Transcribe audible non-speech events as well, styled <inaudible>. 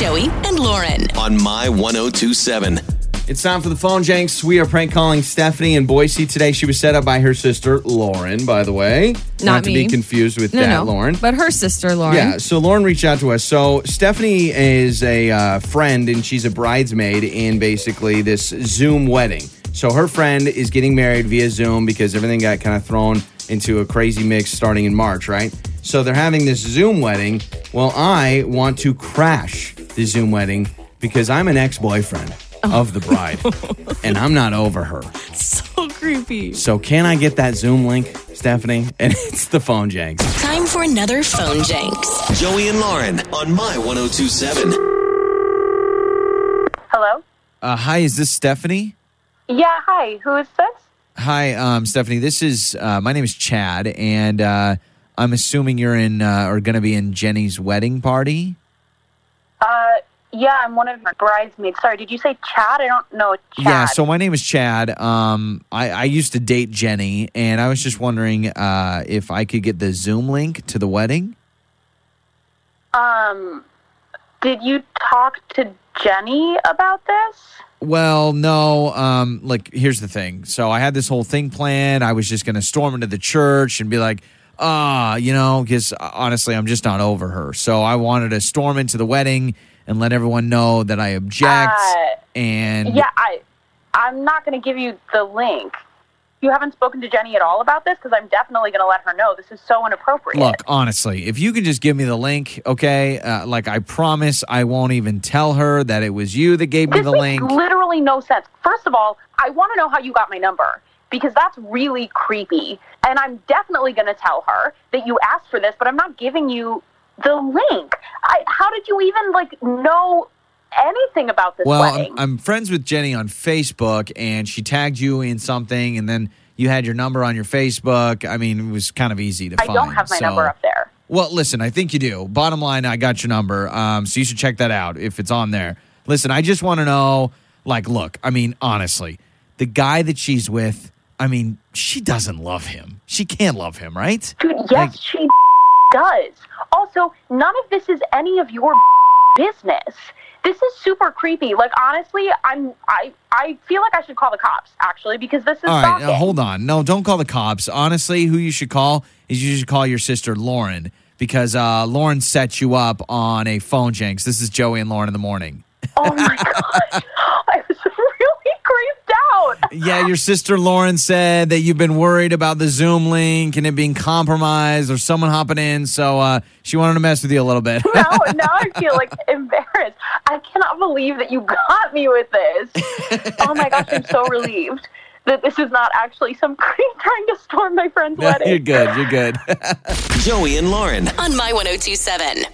Joey and Lauren. on My 1027. It's time for the phone Jenks. We are prank calling Stephanie in Boise today. She was set up by her sister Lauren, by the way. Not to me. be confused with No, that, no. Lauren. But her sister, Lauren. Yeah, so Lauren reached out to us. So Stephanie is a uh, friend and she's a bridesmaid in basically this Zoom wedding. So her friend is getting married via Zoom because everything got kind of thrown into a crazy mix starting in March, right? So they're having this Zoom wedding. Well, I want to crash the Zoom wedding because I'm an ex boyfriend of the bride <laughs> and I'm not over her. So creepy. So can I get that Zoom link, Stephanie? <laughs> And it's the phone Jenks. Time for another phone Jenks. Joey and Lauren on My 1027. Hello? Uh, hi, is this Stephanie? Yeah, hi. Who is this? Hi, um, Stephanie. This is uh, my name is Chad, and uh, I'm assuming you're in uh, or going to be in Jenny's wedding party. Uh, yeah, I'm one of your bridesmaids. Sorry, did you say Chad? I don't know Chad. Yeah. So my name is Chad. Um, I, I used to date Jenny, and I was just wondering uh, if I could get the Zoom link to the wedding. Um, did you talk to Jenny about this? Well, no. Um, like, here's the thing. So I had this whole thing planned. I was just going to storm into the church and be like, ah, you know, because honestly, I'm just not over her. So I wanted to storm into the wedding and let everyone know that I object. Uh, and Yeah, I, I'm not going to give you the link. You haven't spoken to Jenny at all about this because I'm definitely going to let her know. This is so inappropriate. look, honestly, if you could just give me the link, okay? Uh, like, I promise I won't even tell her that it was you that gave me this the makes link. literally no sense. First of all, I want to know how you got my number because that's really creepy. And I'm definitely going to tell her that you asked for this, but I'm not giving you the link. I, how did you even like know anything about this Well, wedding? I'm, I'm friends with Jenny on Facebook, and she tagged you in something, and then you had your number on your Facebook. I mean, it was kind of easy to I find. I don't have my so- number up there. Well, listen, I think you do. Bottom line, I got your number, um, so you should check that out if it's on there. Listen, I just want to know, like, look, I mean, honestly, the guy that she's with, I mean, she doesn't love him. She can't love him, right? Dude, yes, Like- she does. Also, none of this is any of your <laughs> business. This is super creepy. Like honestly, I'm I I feel like I should call the cops actually because this is All right, now hold on. No, don't call the cops. Honestly, who you should call is you should call your sister Lauren because uh, Lauren set you up on a phone Jenks. This is Joey and Lauren in the morning. Oh my <laughs> god. I was really creeped out. Yeah, your sister Lauren said that you've been worried about the Zoom link and it being compromised or someone hopping in, so uh, she wanted to mess with you a little bit. Now, now I feel like <laughs> embarrassed. I cannot believe that you got me with this. Oh my gosh, I'm so relieved that this is not actually some <laughs> creep trying to storm my friend's wedding. you're good. You're good. <laughs> Joey and Lauren. On My 1027.